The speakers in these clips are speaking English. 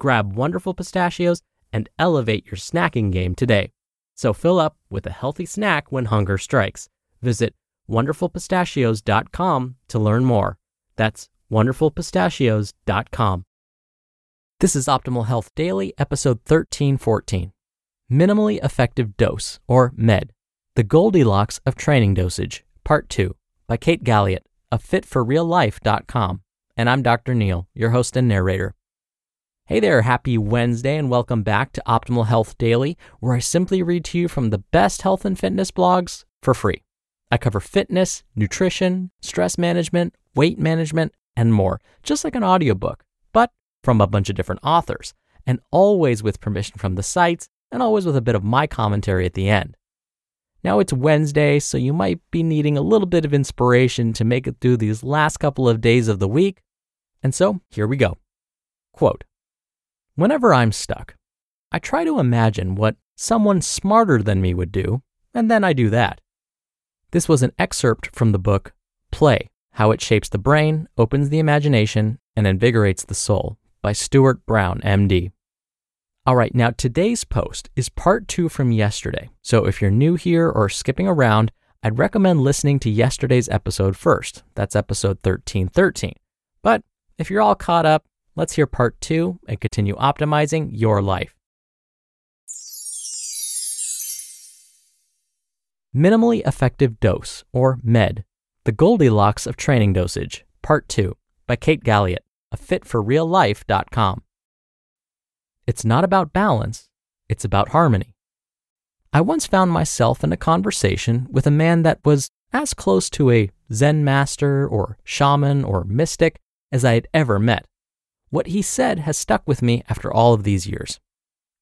Grab Wonderful Pistachios and elevate your snacking game today. So fill up with a healthy snack when hunger strikes. Visit wonderfulpistachios.com to learn more. That's wonderfulpistachios.com. This is Optimal Health Daily, episode 1314 Minimally Effective Dose, or MED, The Goldilocks of Training Dosage, Part 2, by Kate Galliett of fitforreallife.com. And I'm Dr. Neal, your host and narrator. Hey there, happy Wednesday, and welcome back to Optimal Health Daily, where I simply read to you from the best health and fitness blogs for free. I cover fitness, nutrition, stress management, weight management, and more, just like an audiobook, but from a bunch of different authors, and always with permission from the sites, and always with a bit of my commentary at the end. Now it's Wednesday, so you might be needing a little bit of inspiration to make it through these last couple of days of the week. And so here we go. Quote Whenever I'm stuck, I try to imagine what someone smarter than me would do, and then I do that. This was an excerpt from the book Play How It Shapes the Brain, Opens the Imagination, and Invigorates the Soul by Stuart Brown, MD. All right, now today's post is part two from yesterday. So if you're new here or skipping around, I'd recommend listening to yesterday's episode first. That's episode 1313. But if you're all caught up, let's hear part two and continue optimizing your life. Minimally Effective Dose, or MED, The Goldilocks of Training Dosage, Part 2, by Kate Galliett of fitforreallife.com. It's not about balance, it's about harmony. I once found myself in a conversation with a man that was as close to a Zen master or shaman or mystic as I had ever met. What he said has stuck with me after all of these years.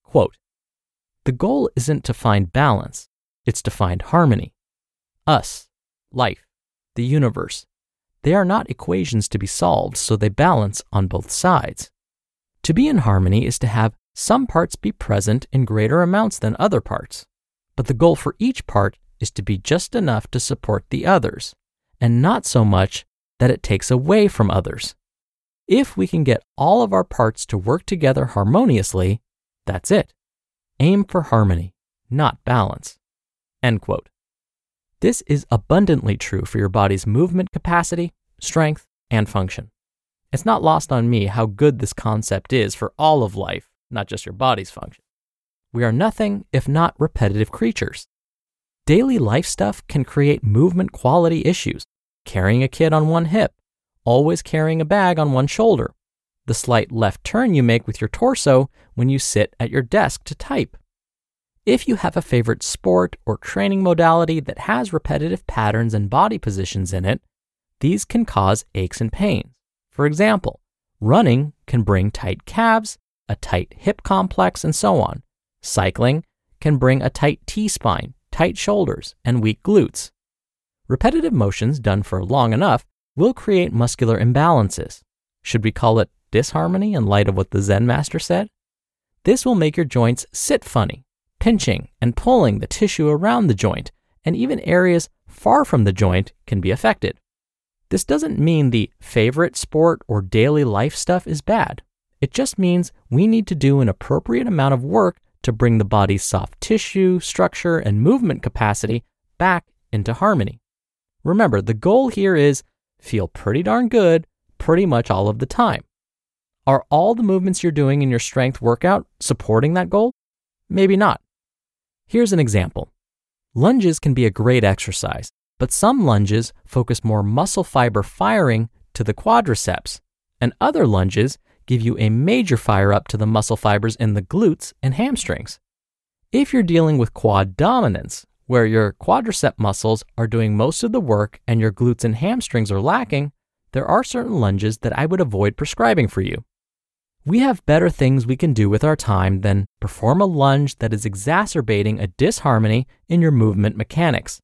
Quote, the goal isn't to find balance, it's to find harmony. Us, life, the universe, they are not equations to be solved, so they balance on both sides. To be in harmony is to have some parts be present in greater amounts than other parts, but the goal for each part is to be just enough to support the others, and not so much that it takes away from others. If we can get all of our parts to work together harmoniously, that's it. Aim for harmony, not balance. End quote. This is abundantly true for your body's movement capacity, strength, and function. It's not lost on me how good this concept is for all of life, not just your body's function. We are nothing if not repetitive creatures. Daily life stuff can create movement quality issues, carrying a kid on one hip, always carrying a bag on one shoulder, the slight left turn you make with your torso when you sit at your desk to type. If you have a favorite sport or training modality that has repetitive patterns and body positions in it, these can cause aches and pains. For example, running can bring tight calves, a tight hip complex, and so on. Cycling can bring a tight T spine, tight shoulders, and weak glutes. Repetitive motions done for long enough will create muscular imbalances. Should we call it disharmony in light of what the Zen master said? This will make your joints sit funny, pinching and pulling the tissue around the joint, and even areas far from the joint can be affected. This doesn't mean the favorite sport or daily life stuff is bad. It just means we need to do an appropriate amount of work to bring the body's soft tissue, structure, and movement capacity back into harmony. Remember, the goal here is feel pretty darn good pretty much all of the time. Are all the movements you're doing in your strength workout supporting that goal? Maybe not. Here's an example lunges can be a great exercise, but some lunges focus more muscle fiber firing to the quadriceps, and other lunges give you a major fire up to the muscle fibers in the glutes and hamstrings. If you're dealing with quad dominance, where your quadricep muscles are doing most of the work and your glutes and hamstrings are lacking, there are certain lunges that I would avoid prescribing for you. We have better things we can do with our time than perform a lunge that is exacerbating a disharmony in your movement mechanics.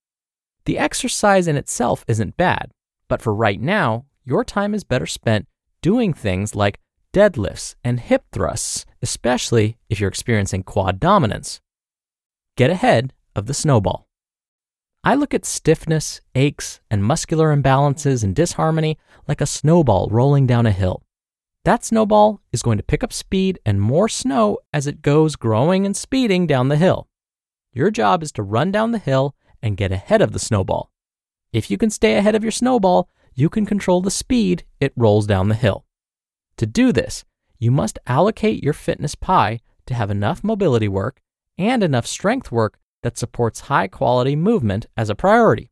The exercise in itself isn't bad, but for right now, your time is better spent doing things like deadlifts and hip thrusts, especially if you're experiencing quad dominance. Get ahead of the snowball. I look at stiffness, aches, and muscular imbalances and disharmony like a snowball rolling down a hill. That snowball is going to pick up speed and more snow as it goes growing and speeding down the hill. Your job is to run down the hill and get ahead of the snowball. If you can stay ahead of your snowball, you can control the speed it rolls down the hill. To do this, you must allocate your fitness pie to have enough mobility work and enough strength work that supports high quality movement as a priority.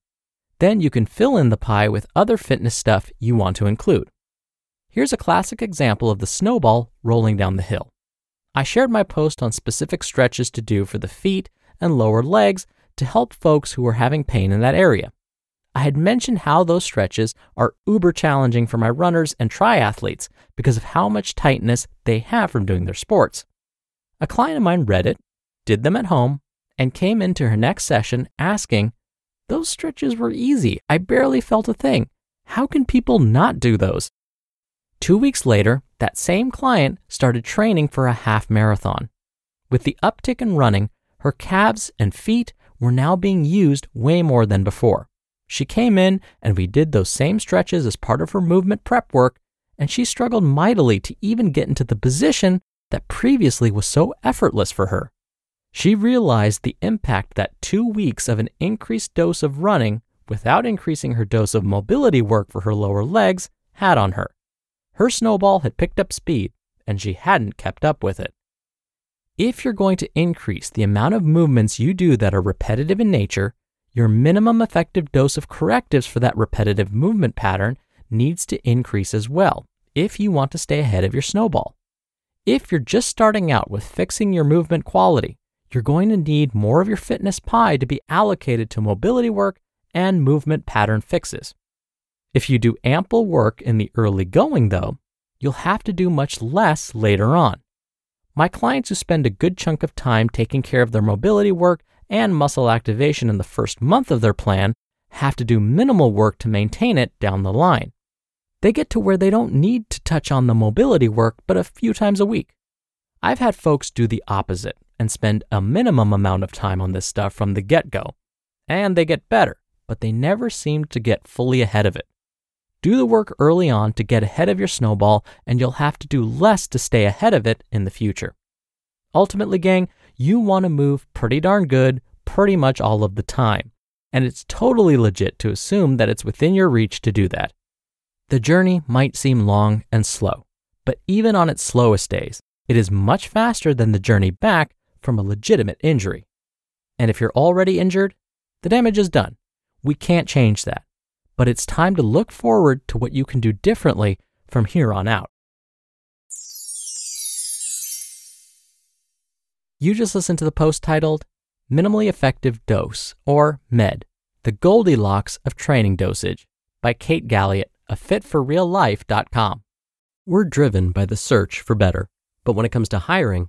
Then you can fill in the pie with other fitness stuff you want to include. Here's a classic example of the snowball rolling down the hill. I shared my post on specific stretches to do for the feet and lower legs to help folks who are having pain in that area. I had mentioned how those stretches are uber challenging for my runners and triathletes because of how much tightness they have from doing their sports. A client of mine read it, did them at home, and came into her next session asking, Those stretches were easy. I barely felt a thing. How can people not do those? Two weeks later, that same client started training for a half marathon. With the uptick in running, her calves and feet were now being used way more than before. She came in and we did those same stretches as part of her movement prep work, and she struggled mightily to even get into the position that previously was so effortless for her. She realized the impact that two weeks of an increased dose of running without increasing her dose of mobility work for her lower legs had on her. Her snowball had picked up speed, and she hadn't kept up with it. If you're going to increase the amount of movements you do that are repetitive in nature, your minimum effective dose of correctives for that repetitive movement pattern needs to increase as well if you want to stay ahead of your snowball. If you're just starting out with fixing your movement quality, you're going to need more of your fitness pie to be allocated to mobility work and movement pattern fixes. If you do ample work in the early going, though, you'll have to do much less later on. My clients who spend a good chunk of time taking care of their mobility work and muscle activation in the first month of their plan have to do minimal work to maintain it down the line. They get to where they don't need to touch on the mobility work but a few times a week. I've had folks do the opposite and spend a minimum amount of time on this stuff from the get go. And they get better, but they never seem to get fully ahead of it. Do the work early on to get ahead of your snowball, and you'll have to do less to stay ahead of it in the future. Ultimately, gang, you want to move pretty darn good pretty much all of the time, and it's totally legit to assume that it's within your reach to do that. The journey might seem long and slow, but even on its slowest days, it is much faster than the journey back from a legitimate injury. And if you're already injured, the damage is done. We can't change that. But it's time to look forward to what you can do differently from here on out. You just listened to the post titled Minimally Effective Dose, or MED, The Goldilocks of Training Dosage, by Kate Galliett of FitForRealLife.com. We're driven by the search for better, but when it comes to hiring,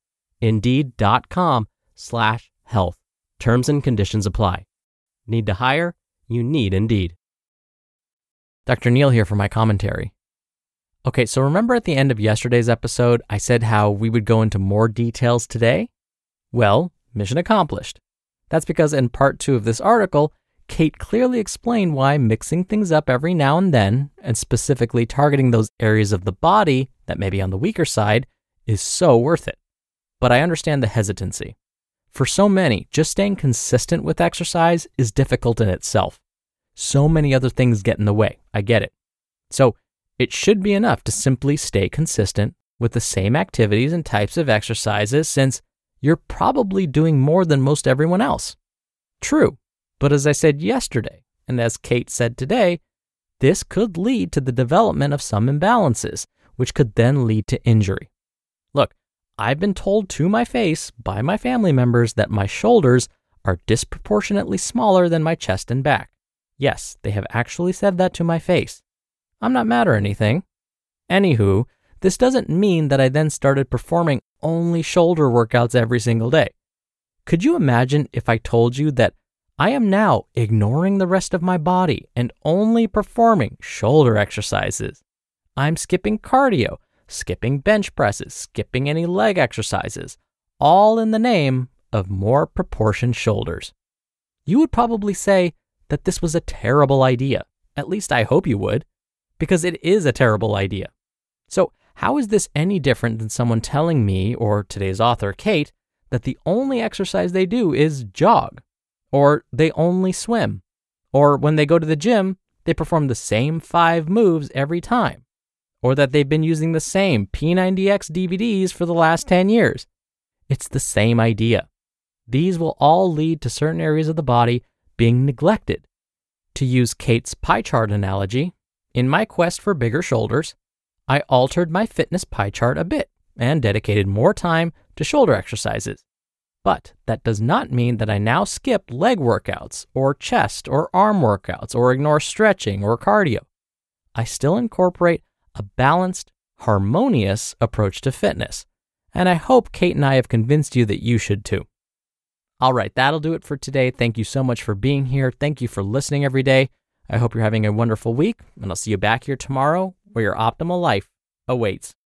Indeed.com slash health. Terms and conditions apply. Need to hire? You need Indeed. Dr. Neal here for my commentary. Okay, so remember at the end of yesterday's episode, I said how we would go into more details today? Well, mission accomplished. That's because in part two of this article, Kate clearly explained why mixing things up every now and then, and specifically targeting those areas of the body that may be on the weaker side, is so worth it. But I understand the hesitancy. For so many, just staying consistent with exercise is difficult in itself. So many other things get in the way. I get it. So, it should be enough to simply stay consistent with the same activities and types of exercises since you're probably doing more than most everyone else. True, but as I said yesterday, and as Kate said today, this could lead to the development of some imbalances, which could then lead to injury. I've been told to my face by my family members that my shoulders are disproportionately smaller than my chest and back. Yes, they have actually said that to my face. I'm not mad or anything. Anywho, this doesn't mean that I then started performing only shoulder workouts every single day. Could you imagine if I told you that I am now ignoring the rest of my body and only performing shoulder exercises? I'm skipping cardio, skipping bench presses, skipping any leg exercises, all in the name of more proportioned shoulders. You would probably say that this was a terrible idea. At least I hope you would because it is a terrible idea. So, how is this any different than someone telling me, or today's author, Kate, that the only exercise they do is jog, or they only swim, or when they go to the gym, they perform the same five moves every time, or that they've been using the same P90X DVDs for the last 10 years? It's the same idea. These will all lead to certain areas of the body being neglected. To use Kate's pie chart analogy, in my quest for bigger shoulders, I altered my fitness pie chart a bit and dedicated more time to shoulder exercises. But that does not mean that I now skip leg workouts or chest or arm workouts or ignore stretching or cardio. I still incorporate a balanced, harmonious approach to fitness. And I hope Kate and I have convinced you that you should too. All right, that'll do it for today. Thank you so much for being here. Thank you for listening every day. I hope you're having a wonderful week, and I'll see you back here tomorrow where your optimal life awaits.